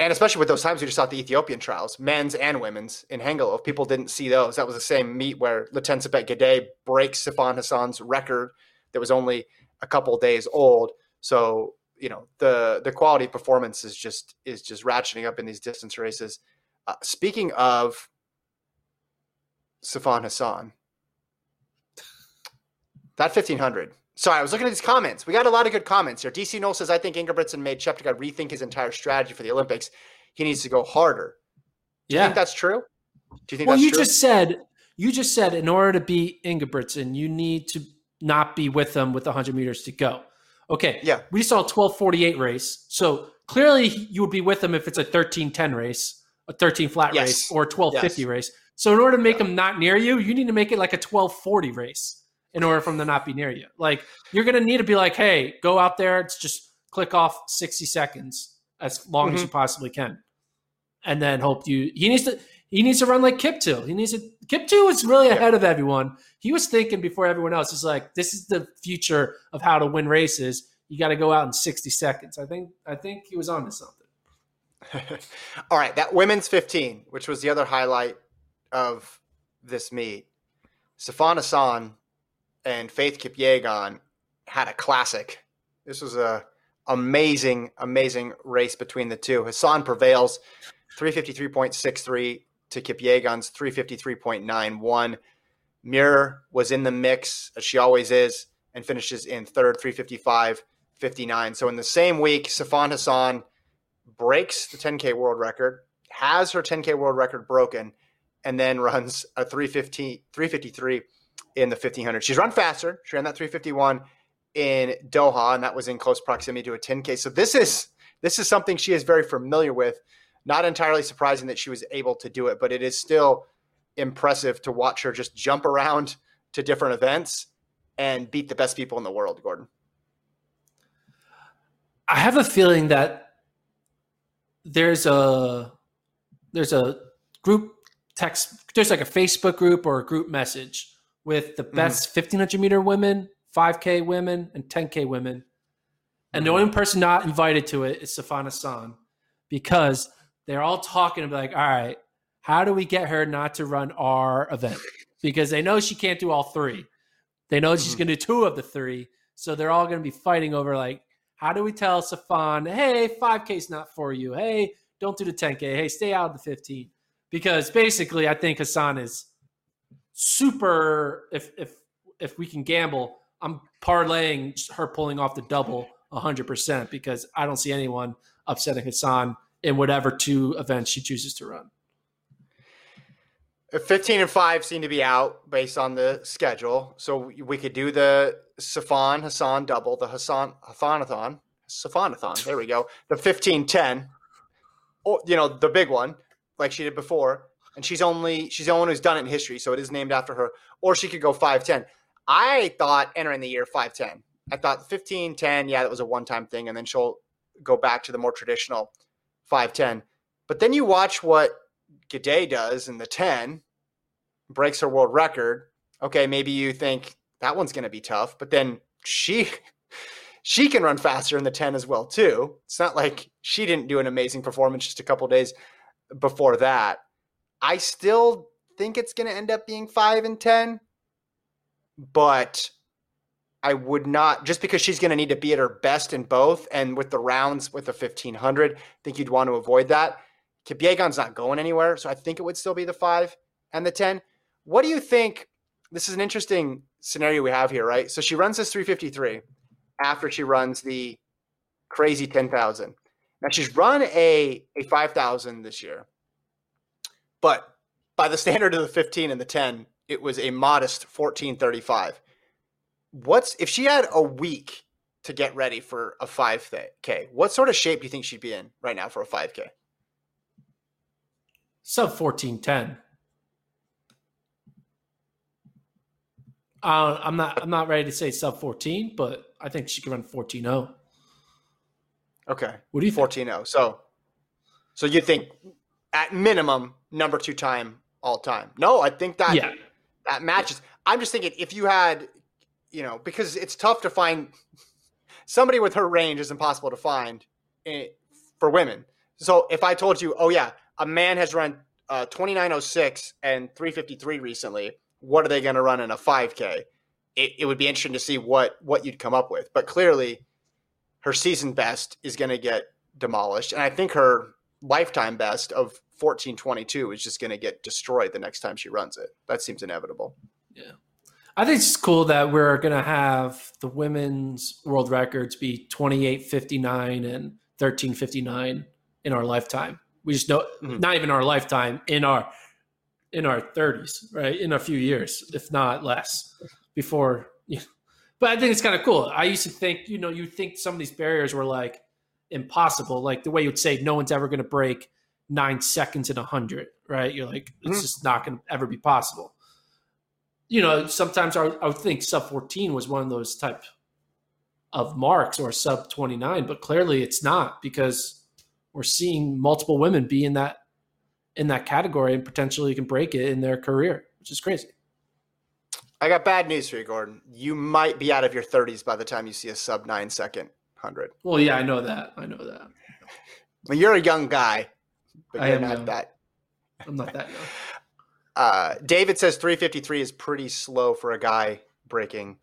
and especially with those times we just saw the Ethiopian trials, men's and women's in Hengelo. If people didn't see those, that was the same meet where Letesenbet Gidey breaks Sifan Hassan's record that was only a couple days old. So you know the the quality of performance is just is just ratcheting up in these distance races. Uh, speaking of Sifan Hassan, that fifteen hundred. Sorry, I was looking at these comments. We got a lot of good comments here. DC Knoll says, "I think Ingebrigtsen made Cheptegei rethink his entire strategy for the Olympics. He needs to go harder." Do you Yeah. think that's true? Do you think Well, that's you true? just said you just said in order to beat Ingebrigtsen, you need to not be with them with 100 meters to go. Okay. Yeah. We saw a 1248 race. So clearly you would be with them if it's a 1310 race, a 13 flat Yes. race, or a 1250 Yes. race. So in order to make them not near you, you need to make it like a 1240 race in order for them to not be near you. Like you're going to need to be like, hey, go out there. It's just click off 60 seconds as long Mm-hmm. as you possibly can. And then hope you, he needs to, he needs to run like Kip. Kiptoo. He needs to, Kip. Kiptoo is really ahead of everyone. He was thinking before everyone else. He's like, this is the future of how to win races. You got to go out in 60 seconds. I think, I think he was on to something. All right, that women's 15, which was the other highlight of this meet. Sifan Hassan and Faith Kipyegon had a classic. This was a amazing, amazing race between the two. Hassan prevails 353.63 to Kipyegon's 353.91. Muir was in the mix, as she always is, and finishes in third, 355.59. So in the same week, Sifan Hassan breaks the 10K world record, has her 10K world record broken, and then runs a 315, 353 in the 1500. She's run faster. She ran that 351 in Doha, and that was in close proximity to a 10K. So this is this is something she is very familiar with. Not entirely surprising that she was able to do it, but it is still impressive to watch her just jump around to different events and beat the best people in the world, Gordon. I have a feeling that there's a there's a group text there's like a Facebook group or a group message with the mm-hmm. best 1500 meter women, 5k women and 10k women. And the mm-hmm. only person not invited to it is Sifan Hassan because they're all talking about like, all right, how do we get her not to run our event? Because they know she can't do all three. They know she's mm-hmm. going to do two of the three. So they're all going to be fighting over like, how do we tell Sifan, hey, 5K is not for you. Hey, don't do the 10K. Hey, stay out of the 15. Because basically, I think Hassan is super. If if if we can gamble, I'm parlaying her pulling off the double 100% because I don't see anyone upsetting Hassan in whatever two events she chooses to run. 15 and 5 seem to be out based on the schedule. So we could do the Sifan Hassan double, the Hassan Hathanathon, Safanathon. There we go. The 15 10, or, you know, the big one, like she did before. And she's only, she's the only one who's done it in history. So it is named after her. Or she could go five ten. I thought entering the year five ten. I thought 15 10, yeah, that was a one time thing. And then she'll go back to the more traditional five ten. But then you watch what Gidey does in the 10, breaks her world record. Okay, maybe you think that one's going to be tough, but then she she can run faster in the 10 as well too. It's not like she didn't do an amazing performance just a couple days before that. I still think it's going to end up being 5 and 10, but I would not just because she's going to need to be at her best in both and with the rounds with the 1500, I think you'd want to avoid that. Kipyegon's not going anywhere, so I think it would still be the 5 and the 10. What do you think this is an interesting scenario we have here, right? So she runs this 353 after she runs the crazy 10,000. Now she's run a, a 5,000 this year, but by the standard of the 15 and the 10, it was a modest 1435. What's if she had a week to get ready for a 5K, what sort of shape do you think she'd be in right now for a 5K? Sub 1410. Uh, I'm not. I'm not ready to say sub 14, but I think she can run 14.0. Okay. What do you 14.0. So, so you think at minimum number two time all time? No, I think that yeah. that matches. I'm just thinking if you had, you know, because it's tough to find somebody with her range is impossible to find for women. So if I told you, oh yeah, a man has run uh, 2906 and 353 recently what are they going to run in a 5K? It, it would be interesting to see what what you'd come up with. But clearly, her season best is going to get demolished, and I think her lifetime best of 1422 is just going to get destroyed the next time she runs it. That seems inevitable. Yeah. I think it's cool that we're going to have the women's world records be 2859 and 1359 in our lifetime. We just know, mm-hmm. not even our lifetime, in our in our 30s, right? In a few years, if not less, before. You know. But I think it's kind of cool. I used to think, you know, you think some of these barriers were like impossible, like the way you would say no one's ever going to break nine seconds in a hundred, right? You're like, it's mm-hmm. just not going to ever be possible. You know, sometimes I, I would think sub 14 was one of those type of marks or sub 29, but clearly it's not because we're seeing multiple women be in that in that category and potentially can break it in their career, which is crazy. I got bad news for you, Gordon. You might be out of your 30s by the time you see a sub nine second hundred. Well, yeah, I know that. I know that. Well, you're a young guy, but I am not young. that. I'm not that young. Uh, David says 353 is pretty slow for a guy breaking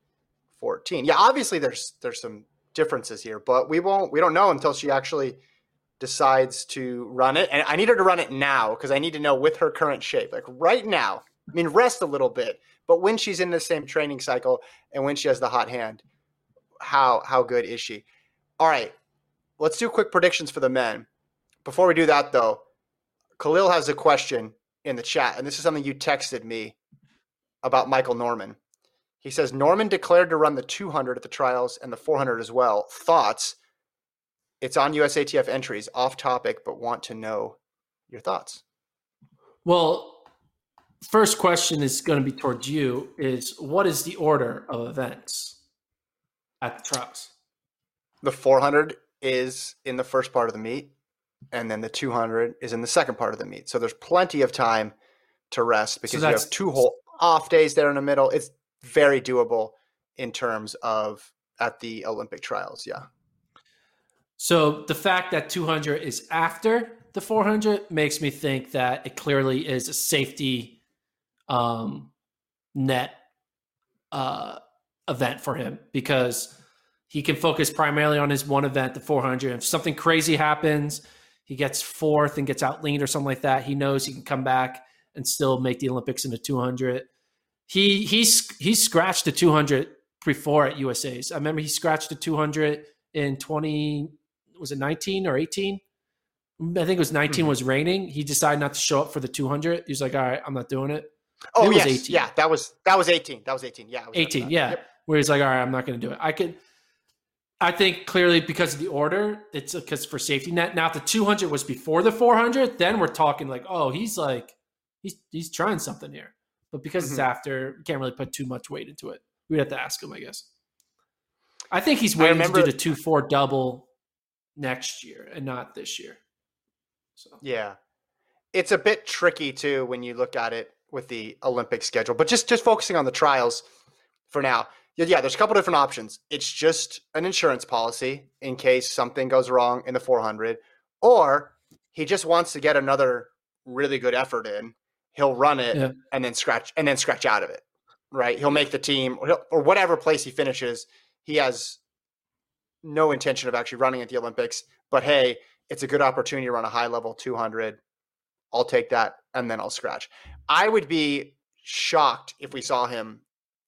14. Yeah, obviously there's there's some differences here, but we won't we don't know until she actually decides to run it. And I need her to run it now because I need to know with her current shape, like right now. I mean, rest a little bit, but when she's in the same training cycle and when she has the hot hand, how how good is she? All right, let's do quick predictions for the men. Before we do that, though, Khalil has a question in the chat, and this is something you texted me about Michael Norman. He says Norman declared to run the 200 at the trials and the 400 as well. Thoughts? It's on USATF entries, off topic, but want to know your thoughts. Well, first question is going to be towards you is what is the order of events at the trials? The 400 is in the first part of the meet, and then the 200 is in the second part of the meet. So there's plenty of time to rest because so you have two whole off days there in the middle. It's very doable in terms of at the Olympic trials. Yeah. So the fact that 200 is after the 400 makes me think that it clearly is a safety um, net uh, event for him because he can focus primarily on his one event, the 400. If something crazy happens, he gets fourth and gets out leaned or something like that, he knows he can come back and still make the Olympics in the 200. He he's he's scratched the 200 before at USA's. I remember he scratched the 200 in 20 was it 19 or 18? I think it was 19 mm-hmm. was raining. He decided not to show up for the 200. He was like, all right, I'm not doing it. Oh, it yes. 18. Yeah, that was that was 18. That was 18. Yeah. was 18. Yeah. Yep. Where he's like, all right, I'm not going to do it. I could, I think clearly because of the order, it's because for safety net. Now, if the 200 was before the 400, then we're talking like, oh, he's like, he's he's trying something here. But because mm-hmm. it's after, you can't really put too much weight into it. We'd have to ask him, I guess. I think he's waiting remember, to do the two four double next year and not this year. So yeah, it's a bit tricky too when you look at it with the Olympic schedule. But just just focusing on the trials for now, Yeah, yeah, there's a couple different options. It's just an insurance policy in case something goes wrong in the 400, or he just wants to get another really good effort in. He'll run it Yeah. and then scratch and then scratch out of it. Right? He'll make the team or, he'll- or whatever place he finishes. He has no intention of actually running at the Olympics, but hey, it's a good opportunity to run a high level 200. I'll take that and then I'll scratch. I would be shocked if we saw him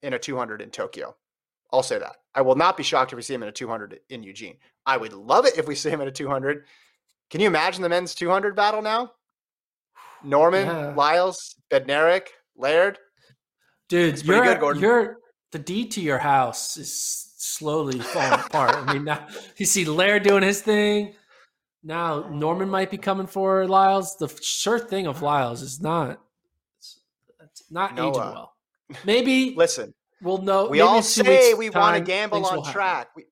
in a 200 in Tokyo. I'll say that. I will not be shocked if we see him in a 200 in Eugene. I would love it if we see him in a 200. Can you imagine the men's 200 battle now? Norman, Yeah. Lyles, Bednarek, Laird. Dude, It's you're, good, Gordon. you're the D to your house is slowly falling apart. I mean, now you see Laird doing his thing. Now Norman might be coming for Lyles. The sure thing of Lyles is not it's, not No, aging well. Maybe Listen, we'll know. we all say we want to gamble on track. We,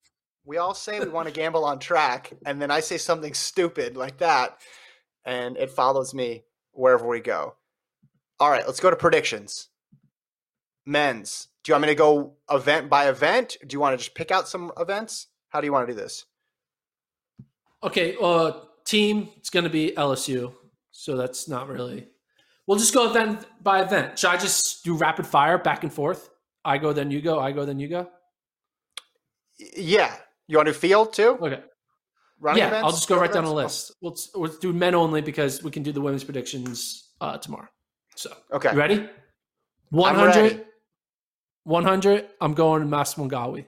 we all say we want to gamble on track, and then I say something stupid like that, and it follows me wherever we go. All right, let's go to predictions. Men's. Do you want me to go event by event? Do you want to just pick out some events? How do you want to do this? Okay, uh, team. It's going to be LSU, so that's not really. We'll just go event by event. Should I just do rapid fire back and forth? I go, then you go. I go, then you go. Yeah. You want to do field too? Okay. Running yeah, events? I'll just go right down the list. We'll, we'll do men only because we can do the women's predictions uh, tomorrow. So, Okay. you ready? I'm 100. ready. 100. I'm going to Maswanganyi.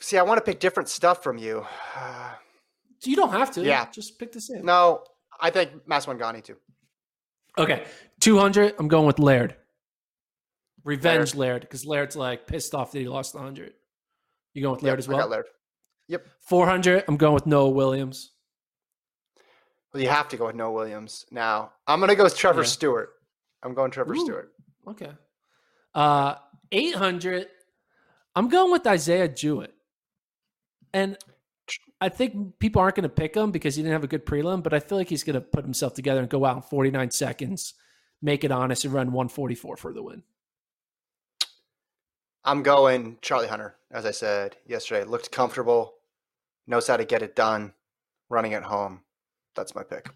See, I want to pick different stuff from you. You don't have to. Yeah. Just pick the same. no, I think Maswanganyi too. Okay. 200. I'm going with Laird. Revenge Laird because Laird's like pissed off that he lost 100. You going with Laird Yep, as I got well? Laird. 400. I'm going with Noah Williams. Well, you have to go with Noah Williams now. I'm going to go with Trevor Yeah. Stewart. I'm going Trevor Ooh. Stewart. Okay. Uh 800 I'm going with Isaiah Jewett. And I think people aren't going to pick him because he didn't have a good prelim, but I feel like he's going to put himself together and go out in 49 seconds, make it honest and run 144 for the win. I'm going Charlie Hunter, as I said yesterday. Looked comfortable, knows how to get it done, running at home. That's my pick.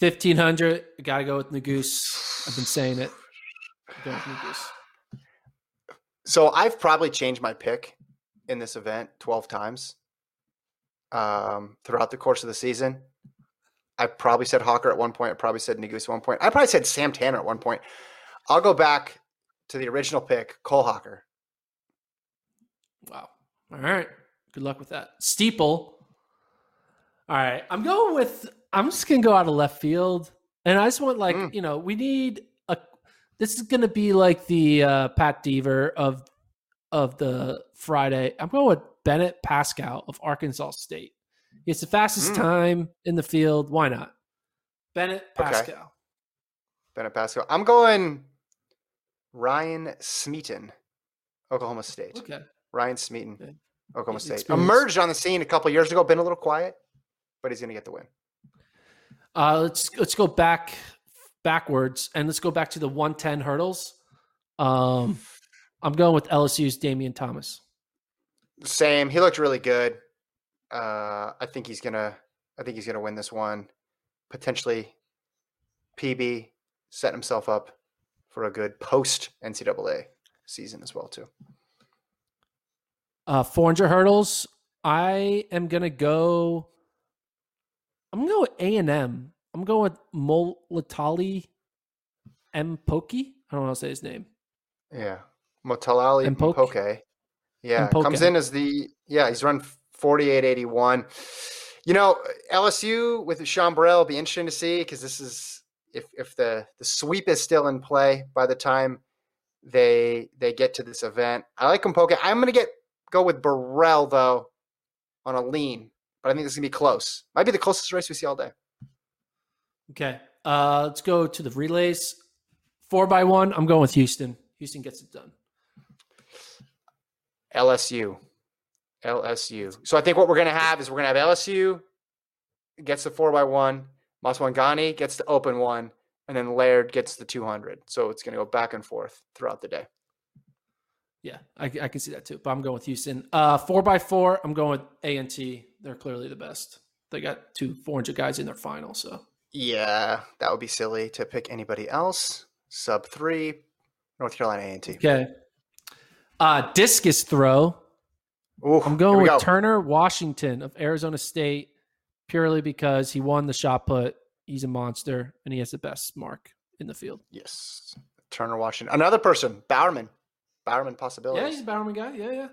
1500, got to go with Nuguse. I've been saying it. Go with Nuguse. So I've probably changed my pick in this event 12 times um, throughout the course of the season. I probably said Hocker at one point. I probably said Nuguse at one point. I probably said Sam Tanner at one point. I'll go back to the original pick, Cole Hocker. Wow. All right. Good luck with that. Steeple. All right. I'm going with, I'm just going to go out of left field. And I just want, like, Mm. you know, we need a, this is going to be like the uh, Pat Dever of, of the Friday. I'm going with Bennett Pascal of Arkansas State. It's the fastest Mm. time in the field. Why not? Bennett Okay. Pascal. Bennett Pascal. I'm going Ryan Smeeton, Oklahoma State. Okay. Ryan Smeeton, Okay. Oklahoma State. experienced. Emerged on the scene a couple years ago, been a little quiet, but he's going to get the win. Uh, let's let's go back backwards and let's go back to the 110 hurdles. Um, I'm going with LSU's Damion Thomas. Same. He looked really good. Uh, I think he's gonna. I think he's gonna win this one. Potentially, PB set himself up for a good post NCAA season as well too. Uh, 400 hurdles. I am gonna go. I'm gonna go with A and M. I'm going with Molatali M Poki. I don't know how to say his name. Yeah, Motalali Mpoke. Mpoke. Yeah, Mpoke. comes in as the yeah. He's run forty eight eighty one. You know, LSU with Sean Burrell will be interesting to see because this is if if the the sweep is still in play by the time they they get to this event. I like Mpoke. I'm gonna get go with Burrell though on a lean, but I think this is gonna be close. Might be the closest race we see all day. Okay. Uh, let's go to the relays. Four by one. I'm going with Houston. Houston gets it done. LSU. LSU. So I think what we're going to have is we're going to have LSU gets the four by one, Maswanganyi gets the open one, and then Laird gets the 200. So it's going to go back and forth throughout the day. Yeah, I, I can see that too. But I'm going with Houston. Uh, four by four. I'm going with A and T. They're clearly the best. They got two 400 guys in their final. So Yeah, that would be silly to pick anybody else. Sub three, North Carolina A&T. okay. Uh, discus throw. Ooh, I'm going with go. Turner Washington of Arizona State, purely because he won the shot put. He's a monster, and he has the best mark in the field. Yes, Turner Washington. Another person, Bowerman. Bowerman possibility. Yeah, he's a Bowerman guy. Yeah, yeah.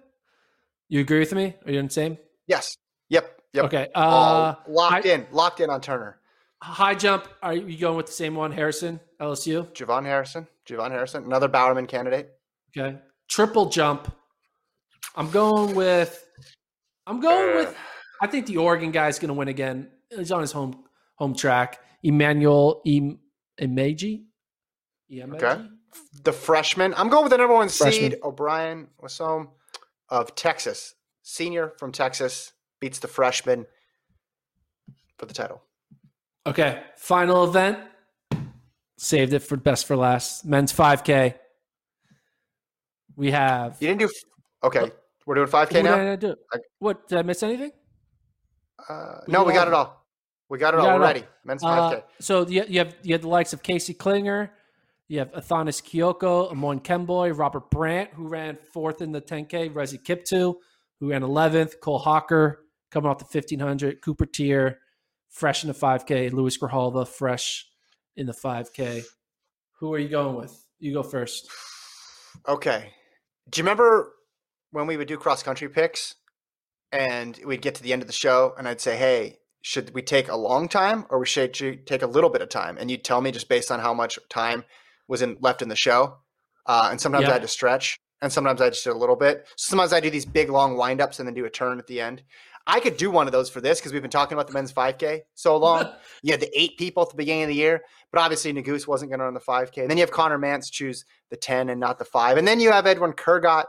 You agree with me? Are you in the same? yes. Yep. Yep. Okay. Uh, locked I- in. Locked in on Turner. high jump. Are you going with the same one, Harrison, LSU? JuVaughn Harrison. JuVaughn Harrison. Another Bowerman candidate. Okay. Triple jump. I'm going with. I'm going with. Uh. I think the Oregon guy's going to win again. He's on his home home track. Emmanuel Im- Ihemeje. Ihemeje? Okay. The freshman. I'm going with the number one Freshman. seed, O'Brien Wasome of Texas. Senior from Texas beats the freshman for the title. Okay. Final event. Saved it for best for last. Men's 5K. We have. You didn't do. Okay, we're doing 5K What now. did I do? I- What did I miss anything? Uh, no, we got it all. We got it We all. got We're ready. Men's 5K. Uh, so you, you have you have the likes of Casey Klinger, you have Athanas Kioko, Amon Kemboi, Robert Brandt, who ran fourth in the 10K, Rezi Kiptoo, who ran 11th, Cole Hocker coming off the 1500, Cooper Teare, fresh in the 5K, Luis Grijalva, fresh in the 5K. Who are you going with? You go first. Okay. Do you remember when we would do cross country picks and we'd get to the end of the show and I'd say, hey, should we take a long time or we should ju- take a little bit of time? And you'd tell me just based on how much time was in left in the show. Uh, and sometimes Yeah. I had to stretch and sometimes I just did a little bit. Sometimes I do these big long windups and then do a turn at the end. I could do one of those for this because we've been talking about the men's 5K so long. you had the eight people at the beginning of the year, but obviously Nuguse wasn't going to run the 5K. And then you have Connor Mantz choose the 10 and not the 5. And then you have Edwin Kurgat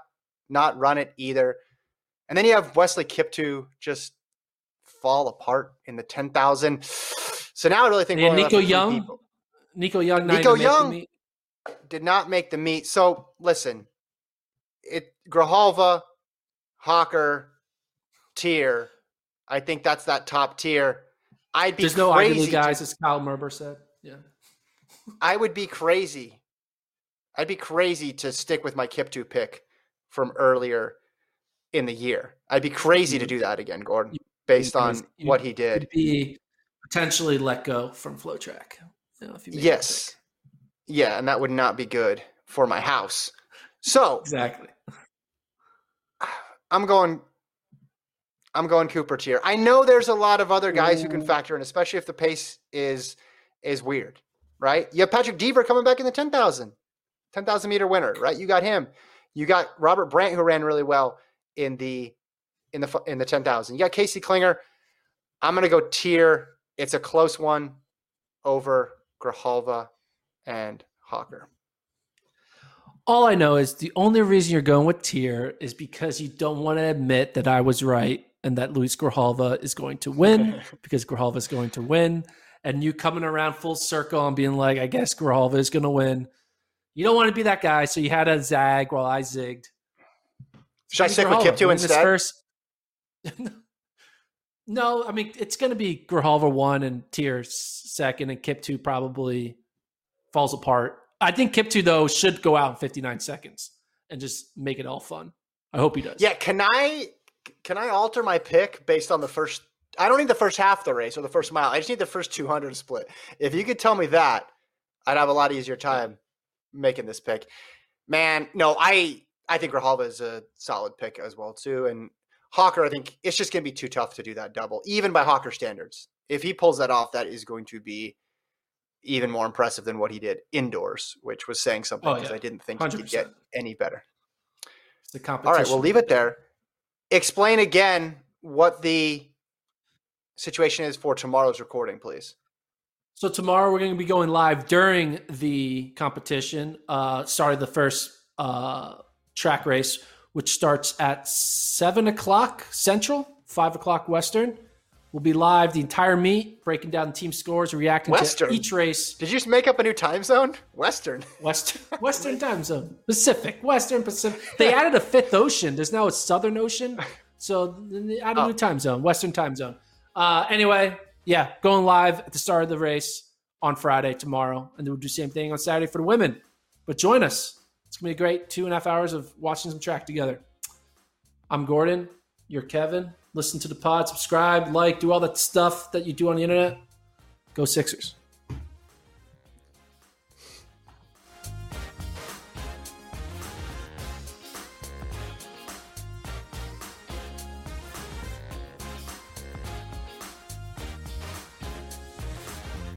not run it either. And then you have Wesley Kiptoo just fall apart in the 10,000. So now I really think Nico Young? Nico Young, Nico Young. did not make the meet. So listen, it Grijalva, Hocker, Teare. I think that's that top tier. I'd be There's no League to guys, as Kyle Merber said. Yeah. I would be crazy. I'd be crazy to stick with my Kiptoo pick from earlier in the year. I'd be crazy to do that again, Gordon, based on you what he did. be potentially let go from FloTrack. You know, if you Yes. Yeah, and that would not be good for my house. So exactly. I'm going I'm going Cooper Teare. I know there's a lot of other guys who can mm. factor in, especially if the pace is is weird, right? You have Patrick Dever coming back in the 10,000, 10,000 meter winner, right? You got him. You got Robert Brandt who ran really well in the in the in the 10,000. You got Casey Klinger. I'm going to go Teare. It's a close one over Grijalva and Hocker. All I know is the only reason you're going with Teare is because you don't want to admit that I was right and that Luis Grijalva is going to win because Grijalva is going to win. And you coming around full circle and being like, I guess Grijalva is going to win. You don't want to be that guy, so you had a zag while I zigged. Should I stick with Grijalva Kiptoo win this instead? First. no, I mean it's going to be Grijalva one and Teare second, and Kiptoo probably falls apart. I think Kiptoo though should go out in 59 seconds and just make it all fun. I hope he does. Yeah, can I can I alter my pick based on the first? I don't need the first half of the race or the first mile. I just need the first 200 split. If you could tell me that, I'd have a lot easier time making this pick. Man, no, I I think Grijalva is a solid pick as well too, and Hocker. I think it's just going to be too tough to do that double, even by Hocker standards. If he pulls that off, that is going to be even more impressive than what he did indoors, which was saying something Oh, because yeah. I didn't think he could get any better. It's the competition. All right, we'll leave it there. Explain again what the situation is for tomorrow's recording, please. So tomorrow we're going to be going live during the competition. Uh, started the first uh, track race, which starts at seven o'clock Central, five o'clock Western. We'll be live the entire meet, breaking down the team scores, reacting Western. to each race. Did you just make up a new time zone? Western. Western Western time zone, Pacific, Western Pacific. They added a fifth ocean. There's now a Southern Ocean, so they added a new time zone, Western time zone. Uh, anyway, yeah, going live at the start of the race on Friday tomorrow, and then we'll do the same thing on Saturday for the women. But join us. It's gonna be a great two and a half hours of watching some track together. I'm Gordon. You're Kevin. Listen to the pod, subscribe, like, do all that stuff that you do on the internet. Go Sixers.